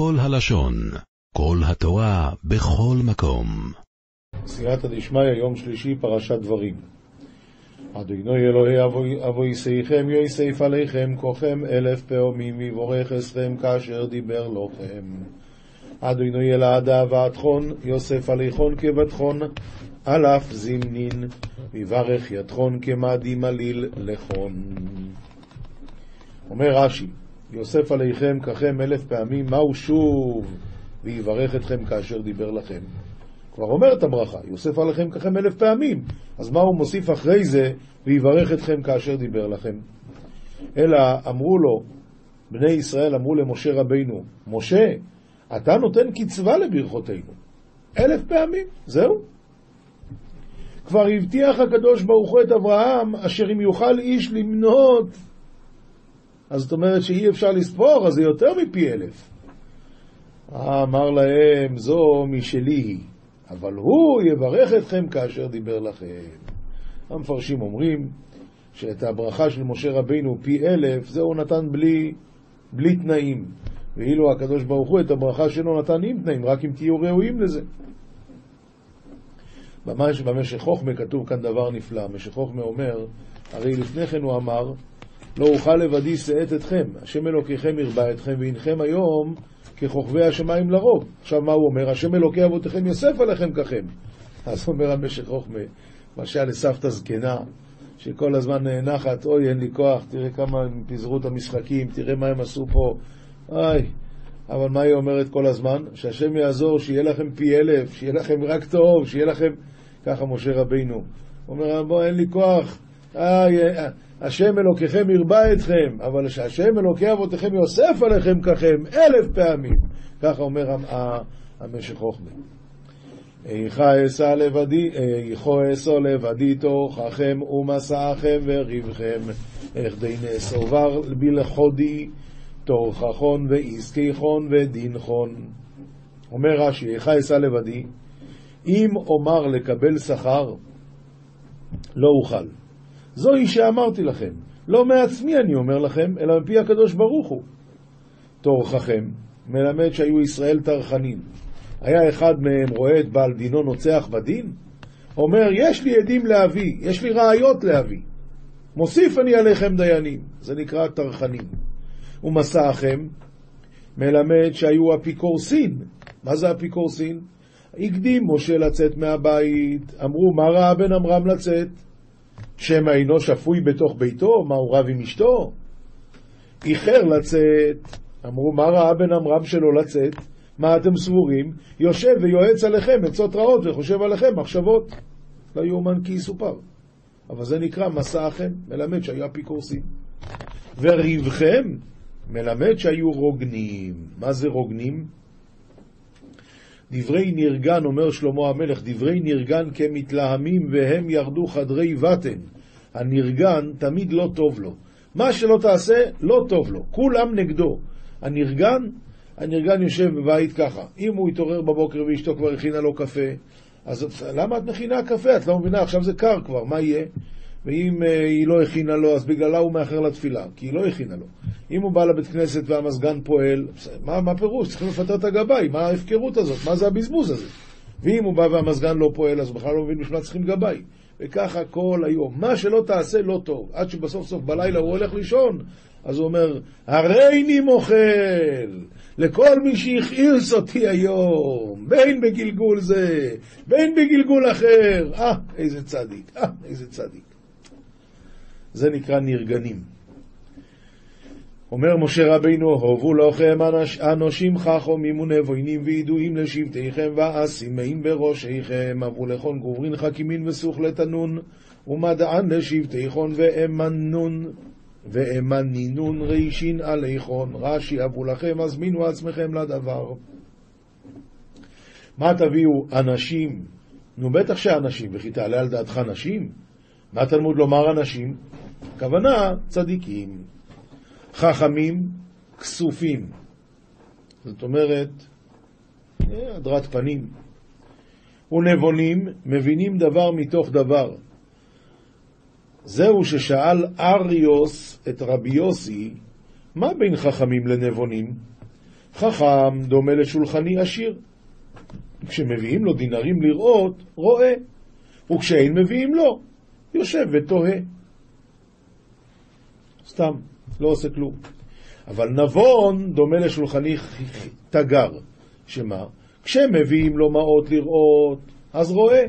כל הלשון, כל התורה, בכל מקום. סייעתא דשמיא, יום שלישי, פרשת דברים. אדוני אלוהי אבוי- אבויסיכם יויסף עליכם כוכם אלף פעמים יבורך אסכם כאשר דיבר לכם. אדוני אלעדה ועדכון יוסף עליכון כבטחון על אף זמנין ויברך ידכון כמדי מליל לכון. אומר רש"י, יוסף עליכם ככם אלף פעמים, מהו שוב ויברך אתכם כאשר דיבר לכם. כבר אומר את הברכה, יוסף עליכם ככם אלף פעמים, אז מה הוא מוסיף אחרי זה, ויברך אתכם כאשר דיבר לכם? אלא אמרו לו, בני ישראל אמרו למשה רבינו, משה, אתה נותן קצבה לברכותינו. אלף פעמים, זהו. כבר הבטיח הקדוש ברוך הוא את אברהם, אשר אם יוכל איש למנות, אז זאת אומרת שאי אפשר לספור, אז זה יותר מפי אלף. אמר להם, זו משלי היא. אבל הוא יברך אתכם כאשר דיבר לכם. המפרשים אומרים שאת הברכה של משה רבינו פי אלף, זה הוא נתן בלי, בלי תנאים. ואילו הקדוש ברוך הוא את הברכה שלו נתן עם תנאים, רק אם תהיו ראויים לזה. ממש במשך חוכמה כתוב כאן דבר נפלא. משך חוכמה אומר, הרי לפני כן הוא אמר, לא אוכל לבדי שאת אתכם, השם אלוקיכם ירבה אתכם, והנכם היום ככוכבי השמיים לרוב. עכשיו מה הוא אומר? השם אלוקי אבותיכם יוסף עליכם ככם. אז אומר המשך חוכמה, משל לסבתא זקנה, שכל הזמן נאנחת, אוי, אין לי כוח, תראה כמה הם פיזרו את המשחקים, תראה מה הם עשו פה. אוי, אבל מה היא אומרת כל הזמן? שהשם יעזור, שיהיה לכם פי אלף, שיהיה לכם רק טוב, שיהיה לכם... ככה משה רבינו. הוא אומר, בוא, אין לי כוח. איי, השם אלוקיכם ירבה אתכם, אבל שהשם אלוקי אבותיכם יוסף עליכם ככם אלף פעמים. ככה אומר המשך חוכמה. איכה אשא לבדי, איכו אשא לבדי תוככם ומסעכם וריבכם, איך די נאסובר בלכודי תוככון ועסקיכון ודינכון. אומר רש"י, איכה אשא לבדי, אם אומר לקבל שכר, לא אוכל. זוהי שאמרתי לכם, לא מעצמי אני אומר לכם, אלא מפי הקדוש ברוך הוא. תורככם מלמד שהיו ישראל טרחנים. היה אחד מהם רואה את בעל דינו נוצח בדין? אומר, יש לי עדים להביא, יש לי ראיות להביא. מוסיף אני עליכם דיינים. זה נקרא טרחנים. ומסעכם מלמד שהיו אפיקורסין. מה זה אפיקורסין? הקדים משה לצאת מהבית, אמרו, מה ראה בן עמרם לצאת? שמא אינו שפוי בתוך ביתו? מה, הוא רב עם אשתו? איחר לצאת, אמרו, מה ראה בן עמרם שלא לצאת? מה אתם סבורים? יושב ויועץ עליכם עצות רעות וחושב עליכם מחשבות. לא יאומן כי יסופר. אבל זה נקרא מסעכם, מלמד שהיו אפיקורסים. וריבכם מלמד שהיו רוגנים. מה זה רוגנים? דברי נרגן, אומר שלמה המלך, דברי נרגן כמתלהמים והם ירדו חדרי בטן. הנרגן תמיד לא טוב לו. מה שלא תעשה, לא טוב לו. כולם נגדו. הנרגן, הנרגן יושב בבית ככה. אם הוא יתעורר בבוקר ואשתו כבר הכינה לו קפה, אז למה את מכינה קפה? את לא מבינה, עכשיו זה קר כבר, מה יהיה? ואם uh, היא לא הכינה לו, אז בגללה הוא מאחר לתפילה, כי היא לא הכינה לו. אם הוא בא לבית כנסת והמזגן פועל, מה, מה פירוש? צריכים לפטר את הגבאי, מה ההפקרות הזאת? מה זה הבזבוז הזה? ואם הוא בא והמזגן לא פועל, אז בכלל לא מבין בשביל מה צריכים גבאי. וככה כל היום. מה שלא תעשה לא טוב. עד שבסוף סוף בלילה הוא הולך לישון, אז הוא אומר, הריני מוחל לכל מי שהכעיס אותי היום, בין בגלגול זה, בין בגלגול אחר. אה, איזה צדיק, אה, איזה צדיק. זה נקרא נרגנים. אומר משה רבינו, הובו לכם אנושים חכמים ונבוינים וידועים לשבטיכם ואסימאים בראשיכם, אבו לכון גוברין חכימין וסוך לתנון, ומדען לשבטיכון ואמנון, ואמנינון רישין עליכון, רש"י אבו לכם, הזמינו עצמכם לדבר. מה תביאו אנשים? נו בטח שאנשים, וכי תעלה על דעתך נשים? מה תלמוד לומר אנשים? הכוונה צדיקים. חכמים, כסופים. זאת אומרת, הדרת פנים. ונבונים, מבינים דבר מתוך דבר. זהו ששאל אריוס את רבי יוסי, מה בין חכמים לנבונים? חכם דומה לשולחני עשיר. כשמביאים לו דינרים לראות, רואה, וכשאין מביאים לו, יושב ותוהה. סתם, לא עושה כלום. אבל נבון דומה לשולחני תגר, שמה? כשמביאים לו מעות לראות, אז רואה,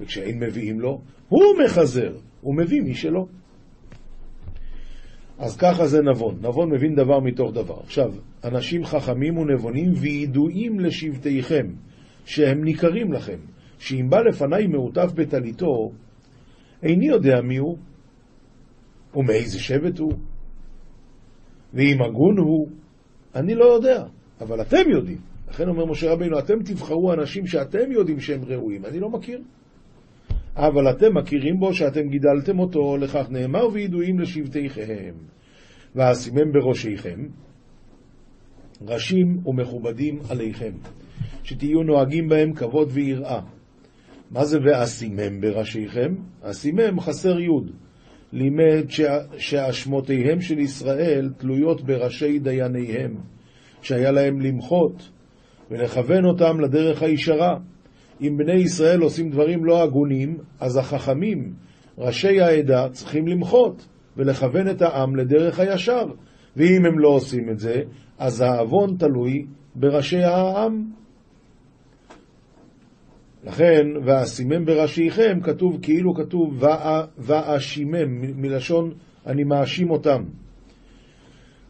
וכשאין מביאים לו, הוא מחזר, הוא מביא מי שלא. אז ככה זה נבון. נבון מבין דבר מתוך דבר. עכשיו, אנשים חכמים ונבונים וידועים לשבטיכם, שהם ניכרים לכם, שאם בא לפניי מעוטף בטליתו, איני יודע מי הוא, ומאיזה שבט הוא, ואם הגון הוא, אני לא יודע, אבל אתם יודעים. לכן אומר משה רבינו, אתם תבחרו אנשים שאתם יודעים שהם ראויים, אני לא מכיר. אבל אתם מכירים בו שאתם גידלתם אותו, לכך נאמר וידועים לשבטיכם. ואשימם בראשיכם, ראשים ומכובדים עליכם, שתהיו נוהגים בהם כבוד ויראה. מה זה ואשימם בראשיכם? אשימם חסר יוד. לימד שאשמותיהם של ישראל תלויות בראשי דייניהם, שהיה להם למחות ולכוון אותם לדרך הישרה. אם בני ישראל עושים דברים לא הגונים, אז החכמים, ראשי העדה, צריכים למחות ולכוון את העם לדרך הישר. ואם הם לא עושים את זה, אז העוון תלוי בראשי העם. לכן, ואשימם בראשיכם, כתוב כאילו כתוב ואשימם, מלשון אני מאשים אותם.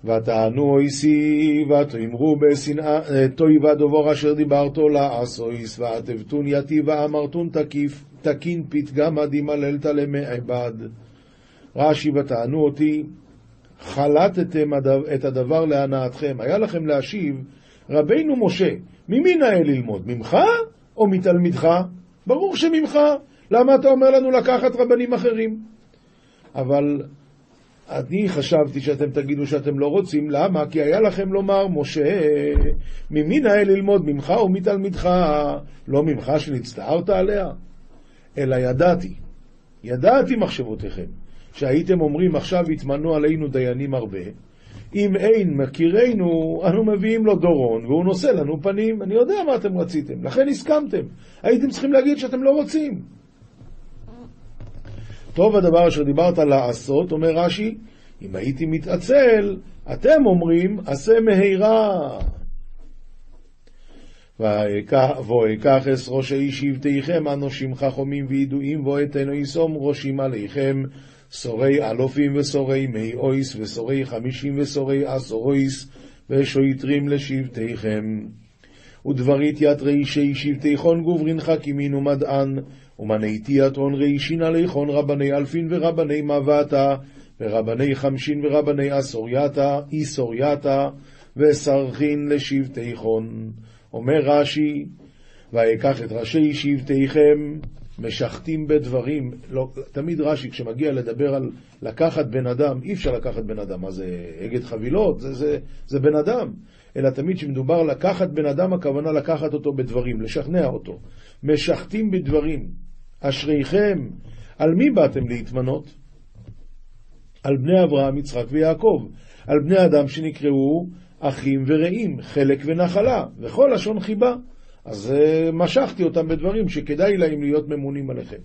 ותענו אויסי ותאמרו בשנאה, תויבה דובור אשר דיברתו לעשויס, ועטבתון יתי ואמרתון תקיף, תקין פתגם דמללת למעבד. רש"י ותענו אותי, חלטתם את הדבר להנאתכם. היה לכם להשיב, רבינו משה, ממי נאה ללמוד? ממך או מתלמידך? ברור שממך. למה אתה אומר לנו לקחת רבנים אחרים? אבל אני חשבתי שאתם תגידו שאתם לא רוצים, למה? כי היה לכם לומר, משה, ממי נאה ללמוד, ממך או מתלמידך? לא ממך שנצטערת עליה? אלא ידעתי, ידעתי מחשבותיכם, שהייתם אומרים עכשיו יתמנו עלינו דיינים הרבה, אם אין מכירנו, אנו מביאים לו דורון, והוא נושא לנו פנים. אני יודע מה אתם רציתם, לכן הסכמתם. הייתם צריכים להגיד שאתם לא רוצים. טוב הדבר אשר דיברת לעשות, אומר רש"י, אם הייתי מתעצל, אתם אומרים, עשה מהירה. ואקח אס ראשי שבטיכם, אנושים חכמים וידועים, ואתנו ישום ראשים עליכם, סורי אלופים וסורי מי אויס, וסורי חמישים וסורי עשורויס, ושויטרים לשבטיכם. ודברית ית רישי שבטיכון גוברינך כמין ומדען, ומניתי יתרון רישין עליכון רבני אלפין ורבני מבטה, ורבני חמשין ורבני אסורייתא, איסורייתא, וסרכין לשבטיכון. אומר רש"י, ויקח את ראשי שבטיכם, משחטים בדברים. לא, תמיד רש"י, כשמגיע לדבר על לקחת בן אדם, אי אפשר לקחת בן אדם. מה זה אגד חבילות? זה, זה, זה בן אדם. אלא תמיד כשמדובר לקחת בן אדם, הכוונה לקחת אותו בדברים, לשכנע אותו. משחטים בדברים. אשריכם, על מי באתם להתמנות? על בני אברהם, יצחק ויעקב. על בני אדם שנקראו אחים ורעים, חלק ונחלה, וכל לשון חיבה. אז uh, משכתי אותם בדברים שכדאי להם להיות ממונים עליכם.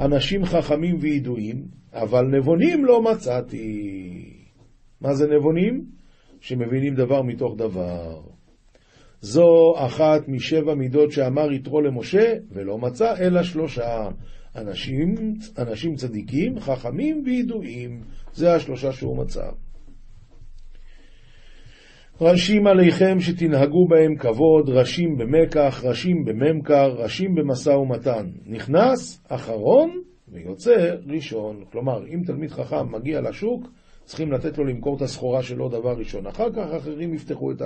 אנשים חכמים וידועים, אבל נבונים לא מצאתי. מה זה נבונים? שמבינים דבר מתוך דבר. זו אחת משבע מידות שאמר יתרו למשה, ולא מצא אלא שלושה. אנשים, אנשים צדיקים, חכמים וידועים. זה השלושה שהוא מצא. ראשים עליכם שתנהגו בהם כבוד, ראשים במקח, ראשים בממכר, ראשים במשא ומתן. נכנס אחרון ויוצא ראשון. כלומר, אם תלמיד חכם מגיע לשוק, צריכים לתת לו למכור את הסחורה שלו דבר ראשון. אחר כך אחרים יפתחו את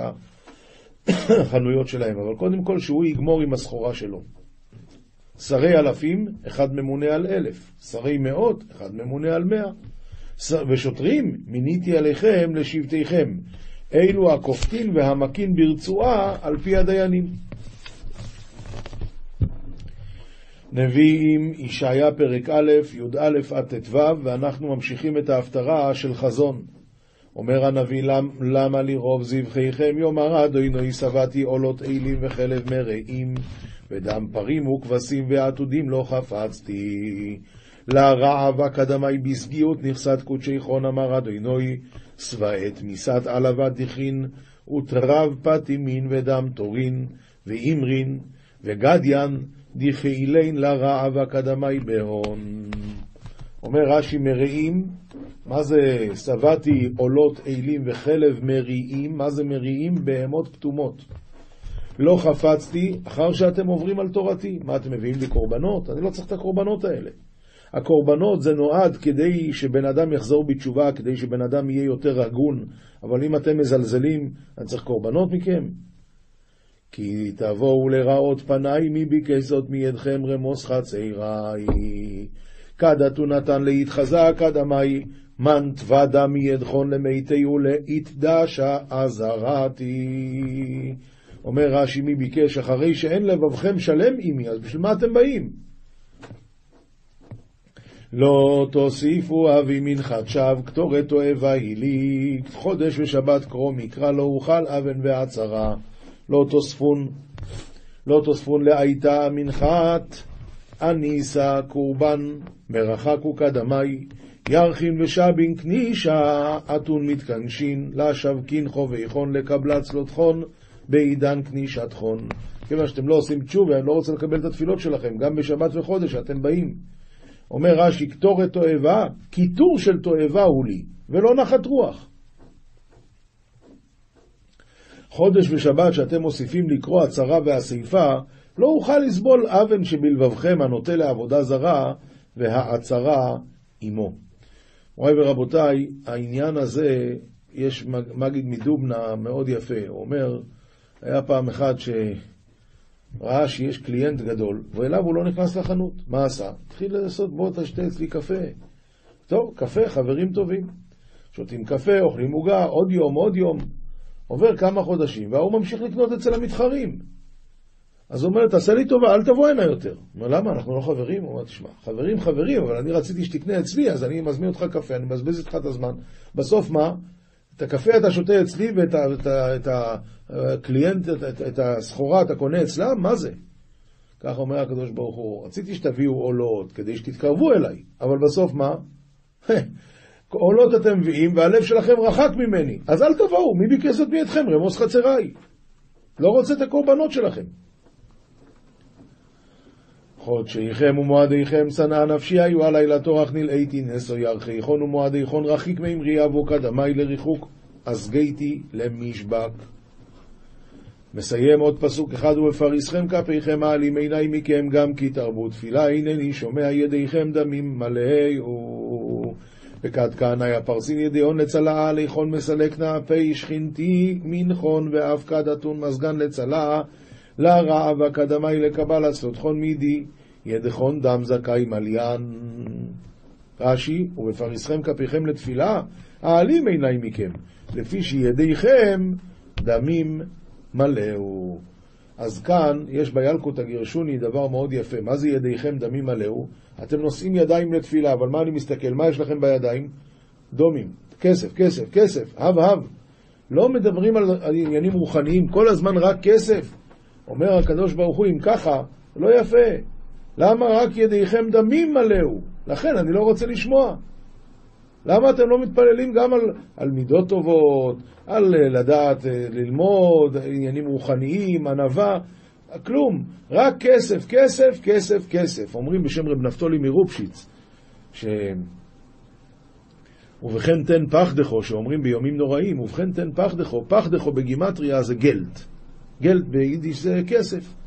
החנויות שלהם, אבל קודם כל שהוא יגמור עם הסחורה שלו. שרי אלפים, אחד ממונה על אלף. שרי מאות, אחד ממונה על מאה. ושוטרים, מיניתי עליכם לשבטיכם. אלו הכופתין והמכין ברצועה על פי הדיינים. נביאים, ישעיה פרק א', י"א עד ט"ו, ואנחנו ממשיכים את ההפטרה של חזון. אומר הנביא, למ, למה לרוב זבחיכם יאמר אדוני שבעתי עולות אילים וחלב מרעים, ודם פרים וכבשים ועתודים לא חפצתי. לרעב אקדמי בסגיעות נכסת קודשי חון אמר אדוני, שבעת מיסת עלבת דכין, ותרב פטימין ודם תורין, ואימרין, וגדיין, דפעילין לרעב אקדמי בהון. אומר רש"י מרעים, מה זה שבעתי עולות אילים וחלב מריעים? מה זה מריעים? בהמות פטומות. לא חפצתי אחר שאתם עוברים על תורתי. מה אתם מביאים לי קורבנות? אני לא צריך את הקורבנות האלה. הקורבנות זה נועד כדי שבן אדם יחזור בתשובה, כדי שבן אדם יהיה יותר הגון, אבל אם אתם מזלזלים, אני צריך קורבנות מכם? כי תבואו לראות פניי, מי ביקש זאת מידכם רמוס חצריי. כדתו נתן להתחזק אדמי, מן תוודה מידכון למיתי ולאיתדשה עזרתי. אומר רש"י, מי ביקש, אחרי שאין לבבכם שלם עמי, אז בשביל מה אתם באים? לא תוסיפו אבי מנחת שווא, קטורת תועבה היא לי, חודש ושבת קרוא מקרא, לא אוכל אבן ועצרה. לא תוספון, לא תוספון לאייתה מנחת, אניסה קורבן, מרחק וקדמי, ירחין ושבין כנישה, אתון מתקנשין, לשבקין חוביכון לקבלת צלותכון, בעידן כנישת חון. כיוון שאתם לא עושים תשובה, אני לא רוצה לקבל את התפילות שלכם, גם בשבת וחודש אתם באים. אומר רש"י, קטורת תועבה, קיטור של תועבה הוא לי, ולא נחת רוח. חודש ושבת שאתם מוסיפים לקרוא הצרה והסיפה, לא אוכל לסבול אבן שבלבבכם הנוטה לעבודה זרה, והעצרה עמו. מוריי ורבותיי, העניין הזה, יש מגיד מדובנה מאוד יפה. הוא אומר, היה פעם אחד שראה שיש קליינט גדול, ואליו הוא לא נכנס לחנות. מה עשה? התחיל לעשות, בוא תשתה אצלי קפה. טוב, קפה, חברים טובים. שותים קפה, אוכלים עוגה, עוד יום, עוד יום. עובר כמה חודשים, וההוא ממשיך לקנות אצל המתחרים. אז הוא אומר, תעשה לי טובה, אל תבוא הנה יותר. הוא אומר, למה? אנחנו לא חברים? הוא אומר, תשמע, חברים חברים, אבל אני רציתי שתקנה אצלי, אז אני מזמין אותך קפה, אני מבזבז איתך את הזמן. בסוף מה? את הקפה אתה שותה אצלי, ואת ה, את ה, את הקליינט, את, את, את הסחורה אתה קונה אצלם? מה זה? ככה אומר הקדוש ברוך הוא, רציתי שתביאו עולות כדי שתתקרבו אליי, אבל בסוף מה? עולות אתם מביאים, והלב שלכם רחק ממני. אז אל תבואו, מי ביקש זאת מידכם? רמוס חצריי. לא רוצה את הקורבנות שלכם. חודשיכם ומועדיכם שנאה נפשי היו עלי לתורך נלאיתי נסו ירחיכון ומועדיכון רחיק מאמרי אבו קדמי לריחוק אסגייתי למשבק. מסיים עוד פסוק אחד ובפריסכם כפיכם מעלים עיני מכם גם כי תרבו תפילה הנני שומע ידיכם דמים מלאו וכד כהנא הפרסין ידיעון לצלעה ליכון מסלקנה פי שכינתי מנחון ואף כד אתון מזגן לצלעה לרעב אקדמי לקבל סלותכון מידי ידכון דם זכאי מליין. רש"י, ובפריסכם כפיכם לתפילה, העלים עיני מכם, לפי שידיכם דמים מלאו. אז כאן יש בילקוט הגרשוני דבר מאוד יפה. מה זה ידיכם דמים מלאו? אתם נושאים ידיים לתפילה, אבל מה אני מסתכל? מה יש לכם בידיים? דומים. כסף, כסף, כסף, הב הב. לא מדברים על, על עניינים רוחניים, כל הזמן רק כסף. אומר הקדוש ברוך הוא, אם ככה, לא יפה. למה רק ידיכם דמים מלאו? לכן אני לא רוצה לשמוע. למה אתם לא מתפללים גם על, על מידות טובות, על אה, לדעת אה, ללמוד, עניינים רוחניים, ענווה? כלום, רק כסף, כסף, כסף, כסף. אומרים בשם רב נפתולי מרופשיץ, ש... ובכן תן פחדכו, שאומרים ביומים נוראים, ובכן תן פחדכו, פחדכו בגימטריה זה גלט. גלט ביידיש זה כסף.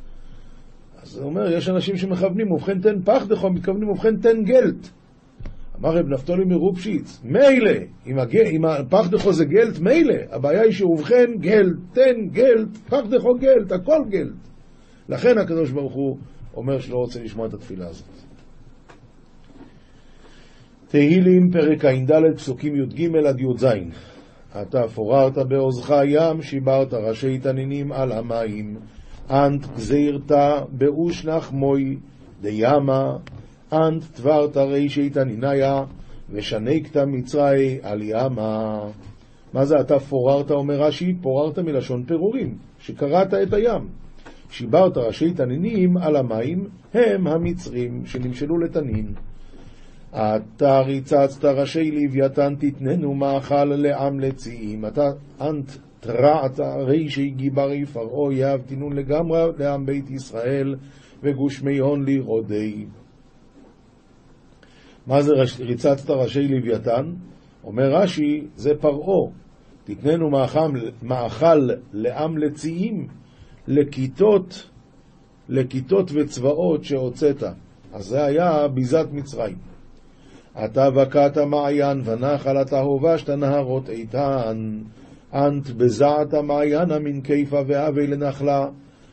אז הוא אומר, יש אנשים שמכוונים, ובכן תן פחדכו, מתכוונים, ובכן תן גלט. אמר רב נפתולי מרופשיץ, מילא, אם, הג... אם פחדכו זה גלט, מילא, הבעיה היא שבכן גלט, תן גלט, פחדכו גלט, הכל גלט. לכן הקדוש ברוך הוא אומר שלא רוצה לשמוע את התפילה הזאת. תהילים, פרק ע"ד, פסוקים י"ג עד י"ז. אתה פוררת בעוזך ים, שיברת ראשי תנינים על המים. אנט גזירת באושנח מוי דיימה, אנט תברת רישי תניניה, ושנקת מצרי על ימה. מה זה אתה פוררת, אומר רש"י? פוררת מלשון פירורים, שקרעת את הים. שיברת ראשי תנינים על המים, הם המצרים שנמשלו לתנין. אתה ריצצת ראשי לוויתן תתננו מאכל לעם לציעים. אתה אנט תרעת רישי גיברי פרעה יהבתינון לגמרי לעם בית ישראל וגושמי הון לירודי. מה זה ריצצת ראשי לוויתן? אומר רש"י, זה פרעה. תתננו מאכל, מאכל לעם לציעים, לכיתות, לכיתות וצבאות שהוצאת. אז זה היה ביזת מצרים. אתה בקעת מעיין ונחל אתה הובשת נהרות איתן. אנט בזעת מעיינה מן כיפה ואבי לנחלה.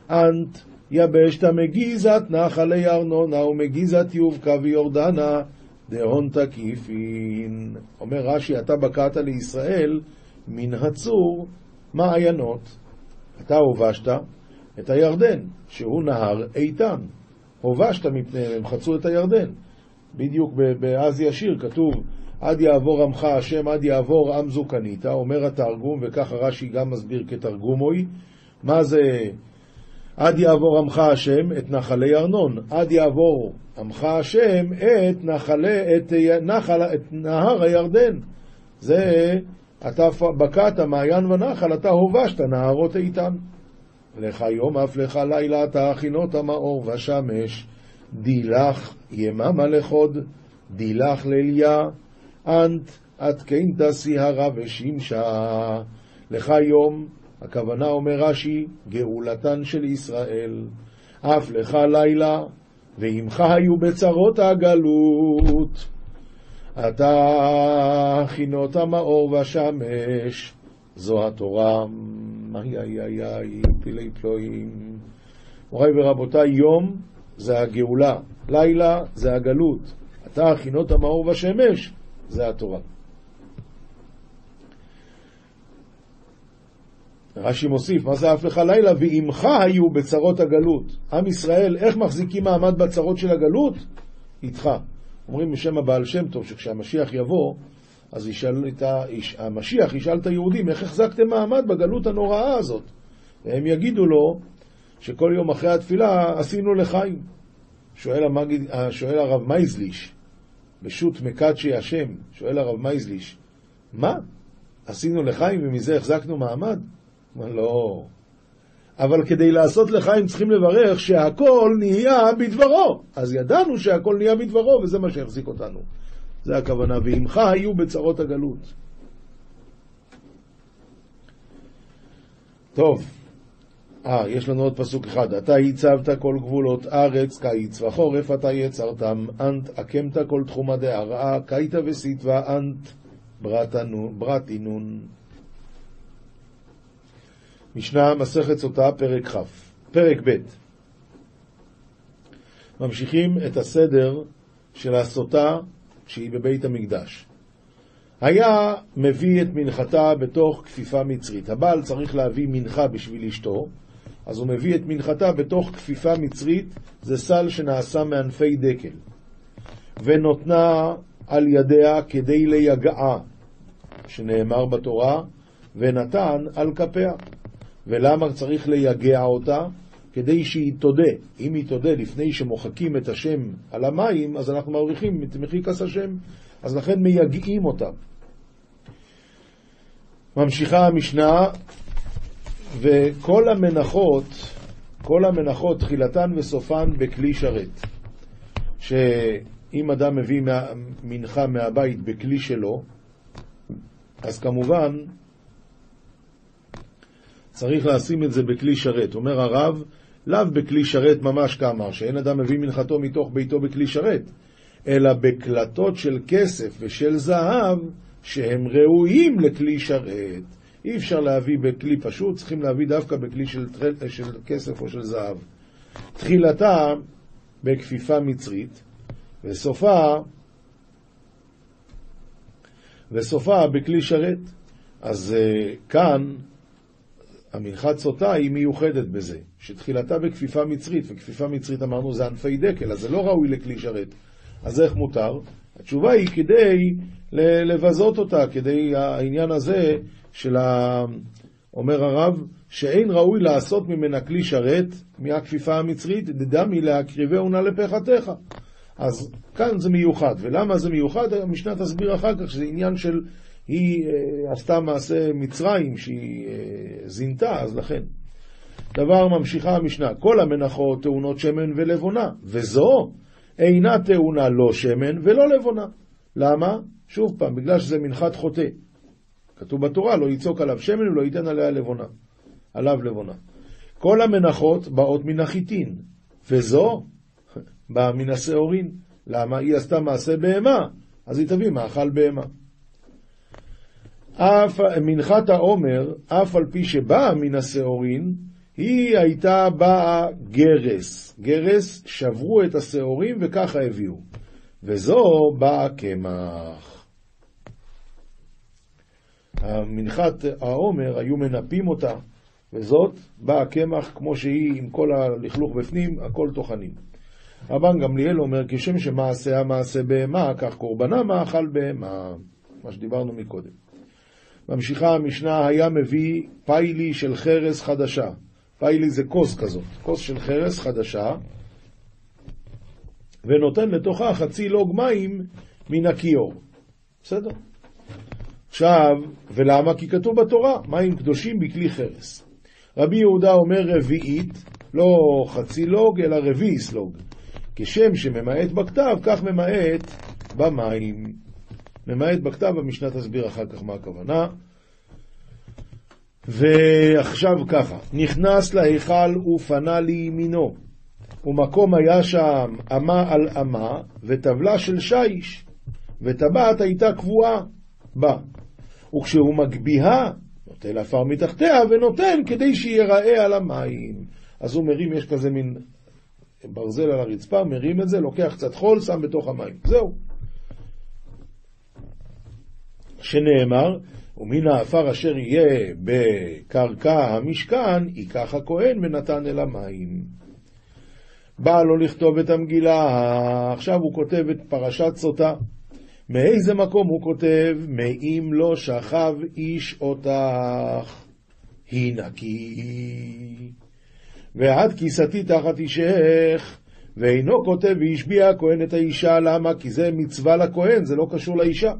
אנט יבשת מגיזת נחלי ארנונה ומגיזת יובקה ויורדנה דהון תקיפין. אומר רש"י, אתה בקעת לישראל מן הצור מעיינות. אתה הובשת את הירדן, שהוא נהר איתן. הובשת מפניהם, הם חצו את הירדן. בדיוק באז ישיר כתוב, עד יעבור עמך השם, עד יעבור עם זו קנית, אומר התרגום, וככה רש"י גם מסביר כתרגומוי, מה זה עד יעבור עמך השם את נחלי ארנון, עד יעבור עמך השם את, נחלי, את, נחל, את נהר הירדן. זה, אתה בקעת מעיין ונחל, אתה הובשת נהרות איתן. לך יום אף לך לילה, אתה הכינות המאור והשמש. דילך יממה לחוד, דילך ליליה, אנט עדכנת סיהרה ושמשה. לך יום, הכוונה אומר רש"י, גאולתן של ישראל. אף לך לילה, ועמך היו בצרות הגלות. אתה חינות המאור והשמש, זו התורה. איי איי איי איי, פילי פלואים. מוריי ורבותיי, יום זה הגאולה, לילה זה הגלות. אתה הכינות המאור והשמש, זה התורה. רש"י מוסיף, מה זה אף לך לילה? ועמך היו בצרות הגלות. עם ישראל, איך מחזיקים מעמד בצרות של הגלות? איתך. אומרים בשם הבעל שם טוב, שכשהמשיח יבוא, אז ישאל את ה... המשיח ישאל את היהודים, איך החזקתם מעמד בגלות הנוראה הזאת? והם יגידו לו, שכל יום אחרי התפילה עשינו לחיים. שואל, המגיד, שואל הרב מייזליש, בשו"ת מקדשי השם, שואל הרב מייזליש, מה? עשינו לחיים ומזה החזקנו מעמד? אומר, לא. אבל כדי לעשות לחיים צריכים לברך שהכל נהיה בדברו. אז ידענו שהכל נהיה בדברו, וזה מה שהחזיק אותנו. זה הכוונה, ועמך היו בצרות הגלות. טוב. אה, יש לנו עוד פסוק אחד. אתה הצבת כל גבולות ארץ, קיץ וחורף אתה יצרתם, אנט עקמת כל תחומה דהרעה, קייטה וסיטווה, אנט ברטינון. משנה מסכת סוטה, פרק כ', פרק ב'. ממשיכים את הסדר של הסוטה שהיא בבית המקדש. היה מביא את מנחתה בתוך כפיפה מצרית. הבעל צריך להביא מנחה בשביל אשתו, אז הוא מביא את מנחתה בתוך כפיפה מצרית, זה סל שנעשה מענפי דקל, ונותנה על ידיה כדי ליגעה, שנאמר בתורה, ונתן על כפיה. ולמה צריך ליגע אותה? כדי שהיא תודה. אם היא תודה לפני שמוחקים את השם על המים, אז אנחנו מרוויחים את מחיקס השם. אז לכן מייגעים אותה. ממשיכה המשנה, וכל המנחות, כל המנחות, תחילתן וסופן בכלי שרת. שאם אדם מביא מנחה מהבית בכלי שלו, אז כמובן צריך לשים את זה בכלי שרת. אומר הרב, לאו בכלי שרת ממש כמה, שאין אדם מביא מנחתו מתוך ביתו בכלי שרת, אלא בקלטות של כסף ושל זהב שהם ראויים לכלי שרת. אי אפשר להביא בכלי פשוט, צריכים להביא דווקא בכלי של, של כסף או של זהב. תחילתה בכפיפה מצרית, וסופה, וסופה בכלי שרת. אז uh, כאן המנחת סוטה היא מיוחדת בזה, שתחילתה בכפיפה מצרית, וכפיפה מצרית אמרנו זה ענפי דקל, אז זה לא ראוי לכלי שרת. אז איך מותר? התשובה היא כדי לבזות אותה, כדי העניין הזה של ה... אומר הרב, שאין ראוי לעשות ממנה כלי שרת מהכפיפה המצרית, דדמי להקריבהו נא לפחתך. אז כאן זה מיוחד. ולמה זה מיוחד? המשנה תסביר אחר כך שזה עניין של, היא אה, עשתה מעשה מצרים שהיא אה, זינתה, אז לכן. דבר ממשיכה המשנה, כל המנחות טעונות שמן ולבונה, וזו אינה טעונה לא שמן ולא לבונה. למה? שוב פעם, בגלל שזה מנחת חוטא. כתוב בתורה, לא יצוק עליו שמן ולא ייתן עליה לבונה. עליו לבונה. כל המנחות באות מן החיטין, וזו באה מן השעורין. למה? היא עשתה מעשה בהמה, אז היא תביא מאכל בהמה. אף, מנחת העומר, אף על פי שבאה מן השעורין, היא הייתה באה גרס. גרס, שברו את השעורים וככה הביאו. וזו באה קמח. מנחת העומר, היו מנפים אותה, וזאת באה קמח כמו שהיא עם כל הלכלוך בפנים, הכל טוחנים. רבן גמליאל אומר, כשם שמעשה המעשה בהמה, כך קורבנה מאכל בהמה, מה שדיברנו מקודם. ממשיכה המשנה, היה מביא פיילי של חרס חדשה. פיילי זה כוס כזאת, כוס של חרס חדשה, ונותן לתוכה חצי לוג מים מן הכיור. בסדר? עכשיו, ולמה? כי כתוב בתורה, מים קדושים בכלי חרס. רבי יהודה אומר רביעית, לא חצי לוג, אלא רביעיס לוג. כשם שממעט בכתב, כך ממעט במים. ממעט בכתב, המשנה תסביר אחר כך מה הכוונה. ועכשיו ככה, נכנס להיכל ופנה לימינו, ומקום היה שם אמה על אמה, וטבלה של שיש, וטבעת הייתה קבועה בה. וכשהוא מגביהה, נוטל עפר מתחתיה ונותן כדי שיראה על המים. אז הוא מרים, יש כזה מין ברזל על הרצפה, מרים את זה, לוקח קצת חול, שם בתוך המים. זהו. שנאמר, ומן העפר אשר יהיה בקרקע המשכן, ייקח הכהן ונתן אל המים. בא לו לכתוב את המגילה, עכשיו הוא כותב את פרשת סוטה. מאיזה מקום הוא כותב? מאם לא שכב איש אותך, היא נקי. ועד כיסתי תחת אישך, ואינו כותב והשביע הכהן את האישה, למה? כי זה מצווה לכהן, זה לא קשור לאישה.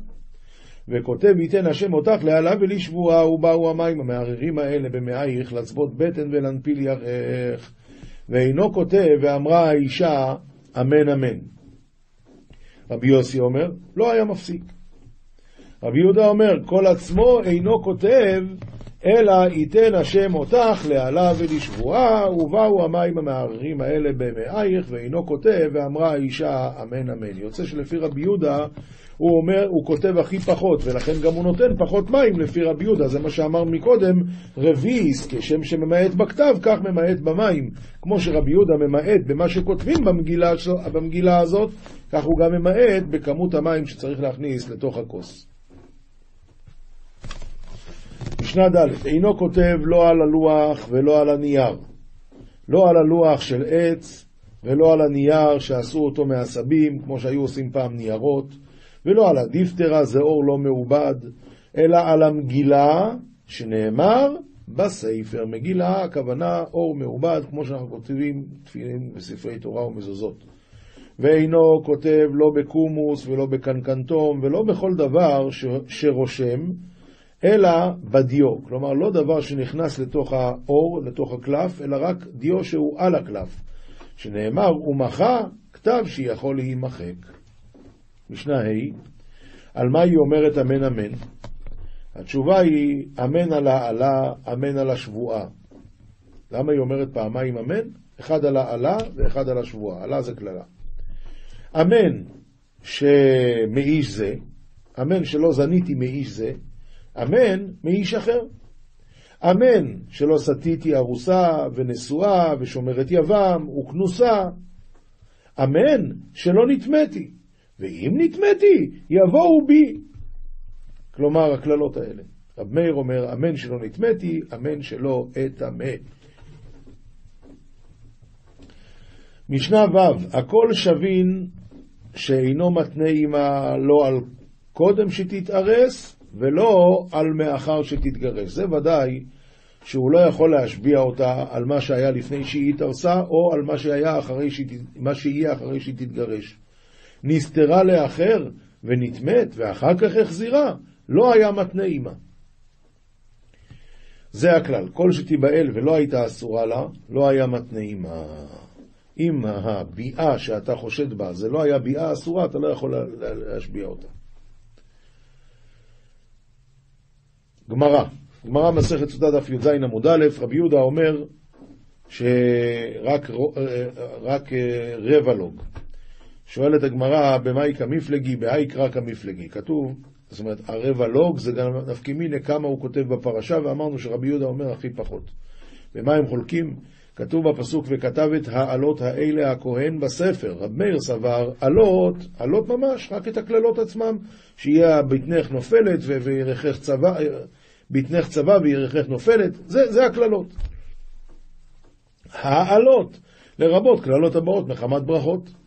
וכותב ייתן השם אותך לעלה ולשבועה, ובאו המים המערערים האלה במאייך, לצבות בטן ולנפיל ירך. ואינו כותב ואמרה האישה אמן אמן. רבי יוסי אומר, לא היה מפסיק. רבי יהודה אומר, כל עצמו אינו כותב, אלא ייתן השם אותך לעלה ולשבועה, ובאו המים המערערים האלה במאייך, ואינו כותב, ואמרה האישה אמן אמן. יוצא שלפי רבי יהודה, הוא אומר, הוא כותב הכי פחות, ולכן גם הוא נותן פחות מים לפי רבי יהודה, זה מה שאמר מקודם, רביס, כשם שממעט בכתב, כך ממעט במים. כמו שרבי יהודה ממעט במה שכותבים במגילה, במגילה הזאת, כך הוא גם ממעט בכמות המים שצריך להכניס לתוך הכוס. משנה ד' אינו כותב לא על הלוח ולא על הנייר. לא על הלוח של עץ ולא על הנייר שעשו אותו מעשבים, כמו שהיו עושים פעם ניירות. ולא על הדיפטרה, זה אור לא מעובד, אלא על המגילה, שנאמר בספר. מגילה, הכוונה אור מעובד, כמו שאנחנו כותבים תפילין בספרי תורה ומזוזות. ואינו כותב לא בקומוס ולא בקנקנטום ולא בכל דבר ש... שרושם, אלא בדיו. כלומר, לא דבר שנכנס לתוך האור, לתוך הקלף, אלא רק דיו שהוא על הקלף. שנאמר, ומחה כתב שיכול להימחק. משנה ה', על מה היא אומרת אמן אמן? התשובה היא אמן על העלה, אמן על השבועה. למה היא אומרת פעמיים אמן? אחד על העלה ואחד על השבועה. עלה זה קללה. אמן שמאיש זה, אמן שלא זניתי מאיש זה, אמן מאיש אחר. אמן שלא סטיתי ארוסה ונשואה ושומרת יבם וכנוסה. אמן שלא נטמאתי. ואם נטמאתי, יבואו בי. כלומר, הקללות האלה. רב מאיר אומר, אמן שלא נטמאתי, אמן שלא אטמא. משנה ו' הכל שבין שאינו מתנה עמה לא על קודם שתתארס ולא על מאחר שתתגרש. זה ודאי שהוא לא יכול להשביע אותה על מה שהיה לפני שהיא התארסה, או על מה, שהיה אחרי שהיא, מה שיהיה אחרי שהיא תתגרש. נסתרה לאחר ונטמאת, ואחר כך החזירה, לא היה מתנה עימה. זה הכלל, כל שתיבהל ולא הייתה אסורה לה, לא היה מתנה עימה. אם הביאה שאתה חושד בה זה לא היה ביאה אסורה, אתה לא יכול להשביע אותה. גמרא, גמרא מסכת סעודה דף י"ז עמוד א', רבי יהודה אומר שרק רק רבע לוג. שואלת הגמרא, במאי כמפלגי, באי קרא כמפלגי. כתוב, זאת אומרת, הרבע לוג זה גם נפקא מיני כמה הוא כותב בפרשה, ואמרנו שרבי יהודה אומר הכי פחות. במה הם חולקים? כתוב בפסוק, וכתב את העלות האלה הכהן בספר. רב מאיר סבר, עלות, עלות ממש, רק את הקללות עצמם, שיהיה בטנך נופלת וירכך צבא, בטנך צבא וירכך נופלת, זה, זה הקללות. העלות, לרבות קללות הבאות מחמת ברכות.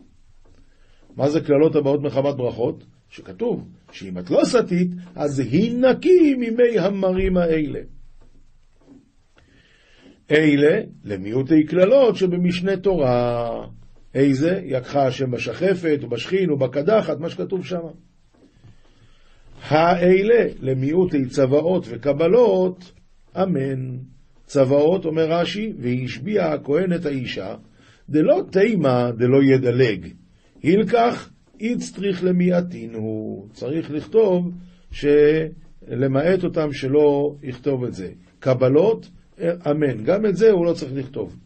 מה זה קללות הבאות מחמת ברכות? שכתוב שאם את לא סטית, אז היא נקי ממי המרים האלה. אלה למיעוטי קללות שבמשנה תורה. איזה? יקחה השם בשחפת, ובשכין, ובקדחת, מה שכתוב שם. האלה למיעוטי צוואות וקבלות, אמן. צוואות, אומר רש"י, והשביע הכהן את האישה, דלא תימה דלא ידלג. הילקח איצטריך למיעטין הוא. צריך לכתוב שלמעט אותם שלא יכתוב את זה. קבלות, אמן. גם את זה הוא לא צריך לכתוב.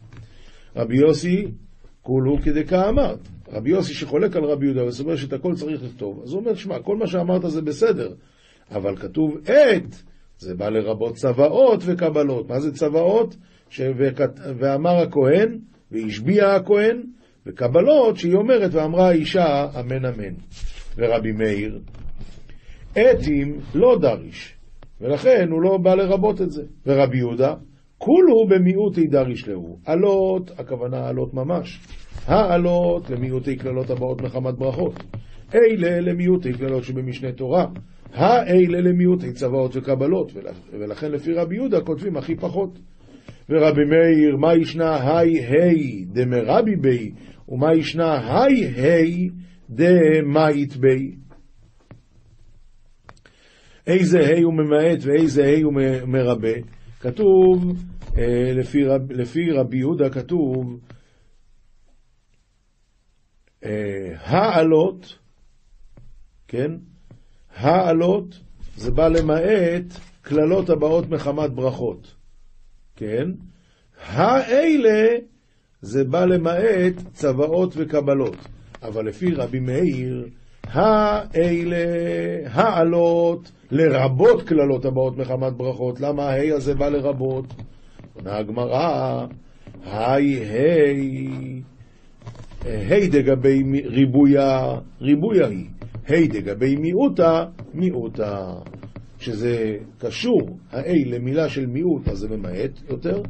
רבי יוסי, כולו כדקאמרת. רבי יוסי שחולק על רבי יהודה וסובר שאת הכל צריך לכתוב, אז הוא אומר, שמע, כל מה שאמרת זה בסדר, אבל כתוב את, זה בא לרבות צוואות וקבלות. מה זה צוואות? ש... ואמר הכהן, והשביע הכהן, וקבלות שהיא אומרת ואמרה האישה אמן אמן. ורבי מאיר, אתים לא דריש, ולכן הוא לא בא לרבות את זה. ורבי יהודה, כולו במיעוטי דריש להו. עלות, הכוונה עלות ממש. העלות למיעוטי קללות הבאות מחמת ברכות. אלה למיעוטי קללות שבמשנה תורה. האלה למיעוטי צוואות וקבלות, ולכן לפי רבי יהודה כותבים הכי פחות. ורבי מאיר, מה ישנה היי היי דמרבי בי, ומה ישנה היי היי דמאית בי. איזה היי הוא ממעט ואיזה היי הוא מרבה. כתוב, אה, לפי, רב, לפי רבי יהודה כתוב, אה, העלות, כן? העלות זה בא למעט קללות הבאות מחמת ברכות, כן? האלה זה בא למעט צוואות וקבלות. אבל לפי רבי מאיר, האלה, העלות, לרבות קללות הבאות מחמת ברכות. למה ההי הזה בא לרבות? עונה הגמרא, היי היי, היי דגבי ריבויה, ריבויה היא. היי דגבי מיעוטה, מיעוטה. כשזה קשור, ה-A למילה של מיעוט, אז זה ממעט יותר,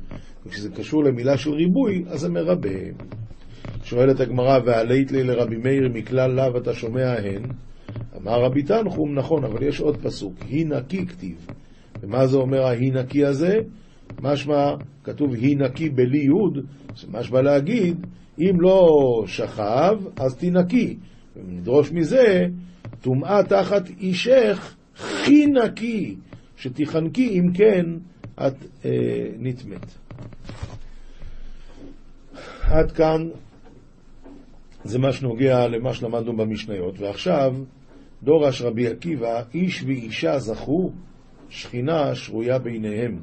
וכשזה קשור למילה של ריבוי, אז זה מרבה. שואלת הגמרא, והלית לי לרבי מאיר מכלל לאו אתה שומע הן? אמר רבי תנחום, נכון, אבל יש עוד פסוק, היא נקי כתיב. ומה זה אומר ההיא נקי הזה? משמע, כתוב היא נקי בלי יוד, זה משמע להגיד, אם לא שכב, אז תנקי. ונדרוש מזה, טומאה תחת אישך, הכי נקי, שתיחנקי, אם כן, את אה, נטמאת. עד כאן זה מה שנוגע למה שלמדנו במשניות. ועכשיו, דורש רבי עקיבא, איש ואישה זכו, שכינה שרויה ביניהם.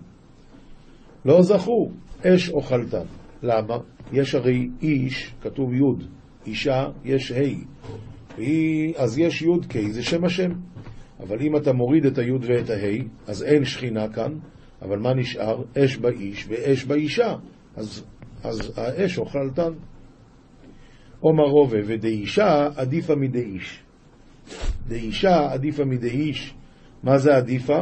לא זכו, אש אוכלתן. למה? יש הרי איש, כתוב י', אישה, יש ה', אז יש י' ק', זה שם השם. אבל אם אתה מוריד את היוד ואת ההי, אז אין שכינה כאן, אבל מה נשאר? אש באיש ואש באישה. אז, אז האש אוכלתן. עומר רובה, ודאישה עדיפה מדאיש. דאישה עדיפה מדאיש. מה זה עדיפה?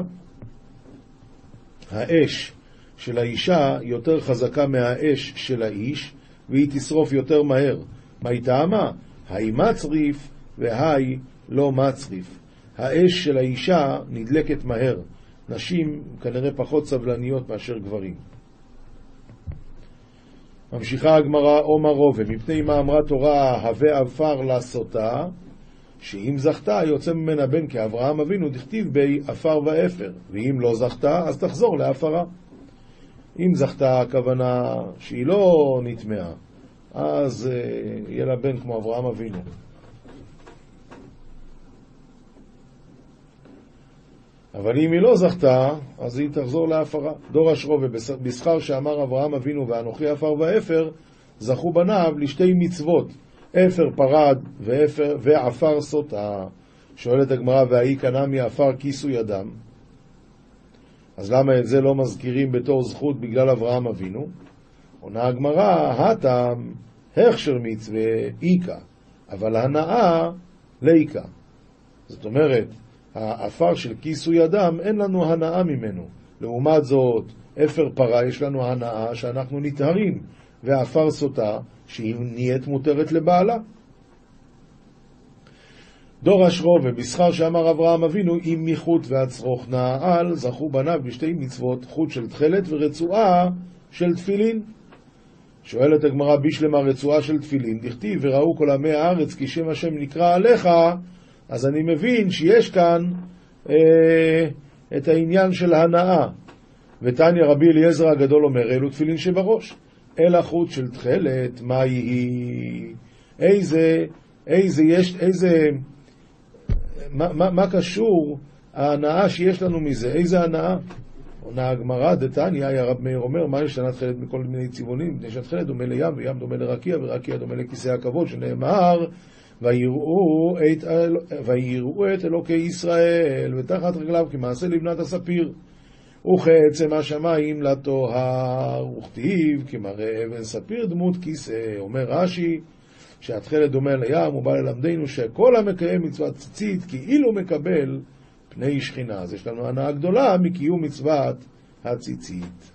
האש של האישה יותר חזקה מהאש של האיש, והיא תשרוף יותר מהר. מה היא טעמה? היי מצריף והי לא מצריף. האש של האישה נדלקת מהר. נשים כנראה פחות סבלניות מאשר גברים. ממשיכה הגמרא, עומר רובה, מפני מה אמרה תורה, הווה עפר לעשותה, שאם זכתה, יוצא ממנה בן כאברהם אבינו, דכתיב בי עפר ואפר, ואם לא זכתה, אז תחזור לעפרה. אם זכתה, הכוונה שהיא לא נטמעה, אז uh, יהיה לה בן כמו אברהם אבינו. אבל אם היא לא זכתה, אז היא תחזור להפרה. דור אשרו ובשכר שאמר אברהם אבינו ואנוכי עפר ואפר, זכו בניו לשתי מצוות, אפר פרד ואפר ועפר סוטה. שואלת הגמרא, והאי קנה מעפר כיסו ידם? אז למה את זה לא מזכירים בתור זכות בגלל אברהם אבינו? עונה הגמרא, הטעם הכשר מצווה איכה, אבל הנאה ליקה. זאת אומרת, העפר של כיסוי אדם, אין לנו הנאה ממנו. לעומת זאת, אפר פרה יש לנו הנאה שאנחנו נטהרים, ועפר סוטה שהיא נהיית מותרת לבעלה. דור אשרו ובשכר שאמר אברהם אבינו, אם מחוט והצרוך נעל, זכו בניו בשתי מצוות, חוט של תכלת ורצועה של תפילין. שואלת הגמרא בשלמה רצועה של תפילין, דכתיב וראו כל עמי הארץ כי שם השם נקרא עליך, אז אני מבין שיש כאן אה, את העניין של הנאה. ותניא רבי אליעזר הגדול אומר, אלו תפילין שבראש. אל החוט של תכלת, מה יהי? איזה, איזה, יש, איזה, מה, מה, מה קשור ההנאה שיש לנו מזה? איזה הנאה? עונה הגמרא, דתניא, היה רב מאיר אומר, מה יש שנת תכלת מכל מיני צבעונים? מפני שנת תכלת דומה לים, וים דומה לרקיע, ורקיע דומה לכיסא הכבוד, שנאמר, ויראו את, ויראו את אלוקי ישראל, ותחת רגליו כמעשה לבנת הספיר. וכעצם השמיים לטוהר, וכתיב כמראה אבן ספיר דמות כיסא. אומר רש"י, שהתכלת דומה לים, הוא בא ללמדנו שכל המקיים מצוות ציצית כאילו מקבל פני שכינה. אז יש לנו הנאה גדולה מקיום מצוות הציצית.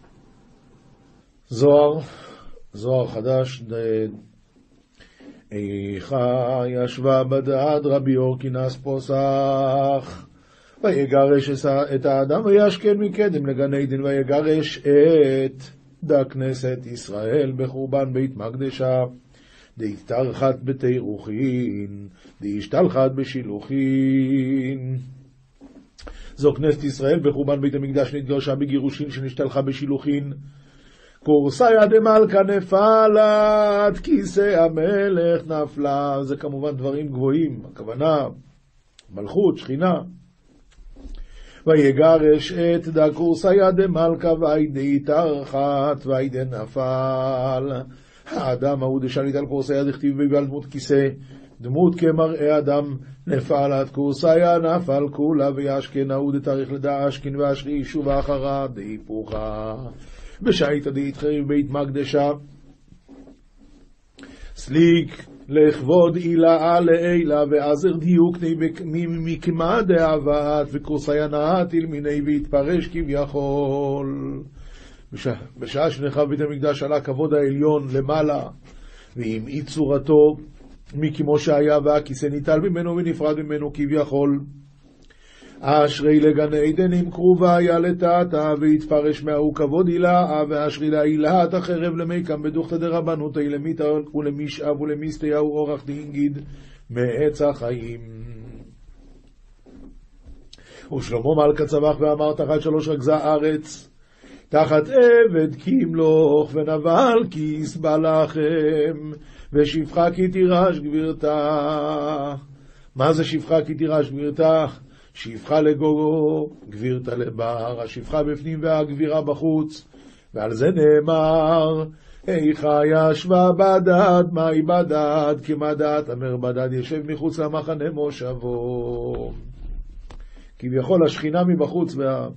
זוהר, זוהר חדש, איכה ישבה בדעת רבי אורקינס פוסח, ויגרש את האדם וישכן מקדם לגן עדן, ויגרש את דה כנסת ישראל בחורבן בית מקדשה, דהתארחת בתירוכין, דהשתלחת בשילוחין. זו כנסת ישראל בחורבן בית המקדש נתגרשה בגירושין שנשתלחה בשילוחין. קורסיה דמלכה נפלת, כיסא המלך נפלה. זה כמובן דברים גבוהים, הכוונה מלכות, שכינה. ויגרש את דה קורסיה דמלכה ויידי תרחת ויידי נפל. האדם ההוא דשליט על קורסיה דכתיב בגלל דמות כיסא, דמות כמראה אדם נפלת קורסיה נפל כולה וישכן ההוא דתאריך לדע אשכין ואשרי שובה אחרה דהיפוכה. בשייתא דאיתחריב בית מקדשה. סליק לכבוד עילה לעילה ועזר דיוק מקמה דאבת וכורסיה נהת אלמיני והתפרש כביכול. בשעה שנחרב בית המקדש עלה כבוד העליון למעלה, אי צורתו מכמו שהיה והכיסא ניטל ממנו ונפרד ממנו כביכול. אשרי לגן עדן עם קרובה היה לטאטה, והתפרש מההוא כבוד הילה, ואשרי להילת החרב למיקם בדוכתא דרבנותא למיתא ולמשאב ולמיסטיהו אורח דינגיד מעץ החיים. ושלמה מלכה צמח ואמר תחת שלוש רגזי ארץ, תחת עבד כי ימלוך ונבל כי יסבע לכם, ושפחה כי תירש גבירתה. מה זה שפחה כי תירש גבירתה? שפחה לגוגו, גבירתה לבר, השפחה בפנים והגבירה בחוץ, ועל זה נאמר, איכה ישבה בדד, מהי בדד? כמדד, אמר בדד ישב מחוץ למחנה מושבו. כביכול השכינה מבחוץ וה...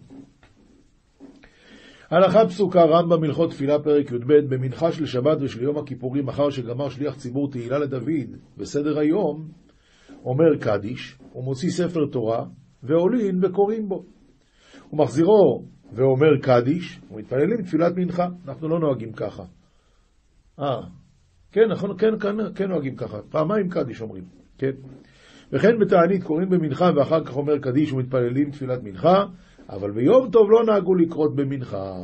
הלכה פסוקה רמב"ם הלכות תפילה פרק י"ב במנחה של שבת ושל יום הכיפורים אחר שגמר שליח ציבור תהילה לדוד בסדר היום אומר קדיש ומוציא ספר תורה ועולין וקוראים בו. ומחזירו ואומר קדיש, ומתפללים תפילת מנחה. אנחנו לא נוהגים ככה. אה, כן, נכון, כן, כן, כן נוהגים ככה. פעמיים קדיש אומרים, כן. וכן בתענית קוראים במנחה ואחר כך אומר קדיש ומתפללים תפילת מנחה, אבל ביום טוב לא נהגו לקרות במנחה.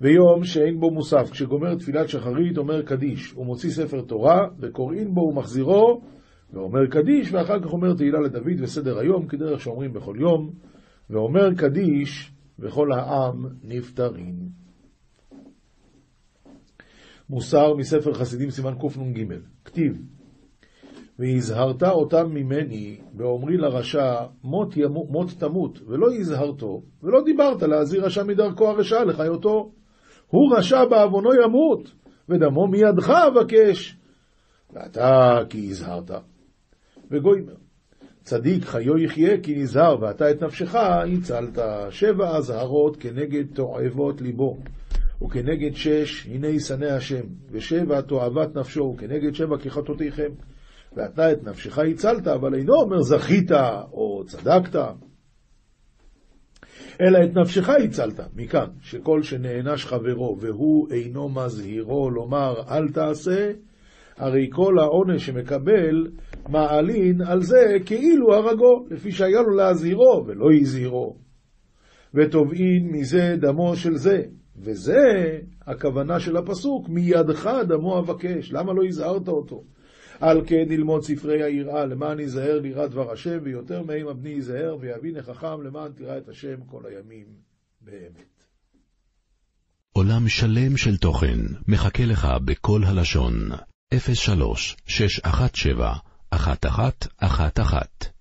ויום שאין בו מוסף, כשגומר תפילת שחרית אומר קדיש, הוא מוציא ספר תורה, וקוראים בו ומחזירו, ואומר קדיש, ואחר כך אומר תהילה לדוד וסדר היום, כדרך שאומרים בכל יום, ואומר קדיש, וכל העם נפטרים. מוסר מספר חסידים סימן קנ"ג, כתיב והזהרת אותם ממני, באומרי לרשע, מות, ימו, מות תמות, ולא הזהרתו, ולא דיברת להזהיר רשע מדרכו הרשעה לחיותו. הוא רשע בעוונו ימות, ודמו מידך אבקש. ואתה כי הזהרת. וגוימר, צדיק חיו יחיה כי נזהר, ואתה את נפשך הצלת. שבע אזהרות כנגד תועבות ליבו. וכנגד שש, הנה ישנא השם, ושבע תועבת נפשו, וכנגד שבע כחטאותיכם. ואתה את נפשך הצלת, אבל אינו אומר זכית או צדקת, אלא את נפשך הצלת. מכאן, שכל שנענש חברו והוא אינו מזהירו לומר אל תעשה, הרי כל העונש שמקבל מעלין על זה כאילו הרגו, לפי שהיה לו להזהירו ולא הזהירו. ותובעין מזה דמו של זה, וזה הכוונה של הפסוק, מידך דמו אבקש. למה לא הזהרת אותו? על כן ללמוד ספרי היראה, למען ייזהר ליראת דבר השם, ויותר מהם הבני ייזהר, ויבין החכם, למען תראה את השם כל הימים באמת. עולם שלם של תוכן מחכה לך בכל הלשון, 03 617 1111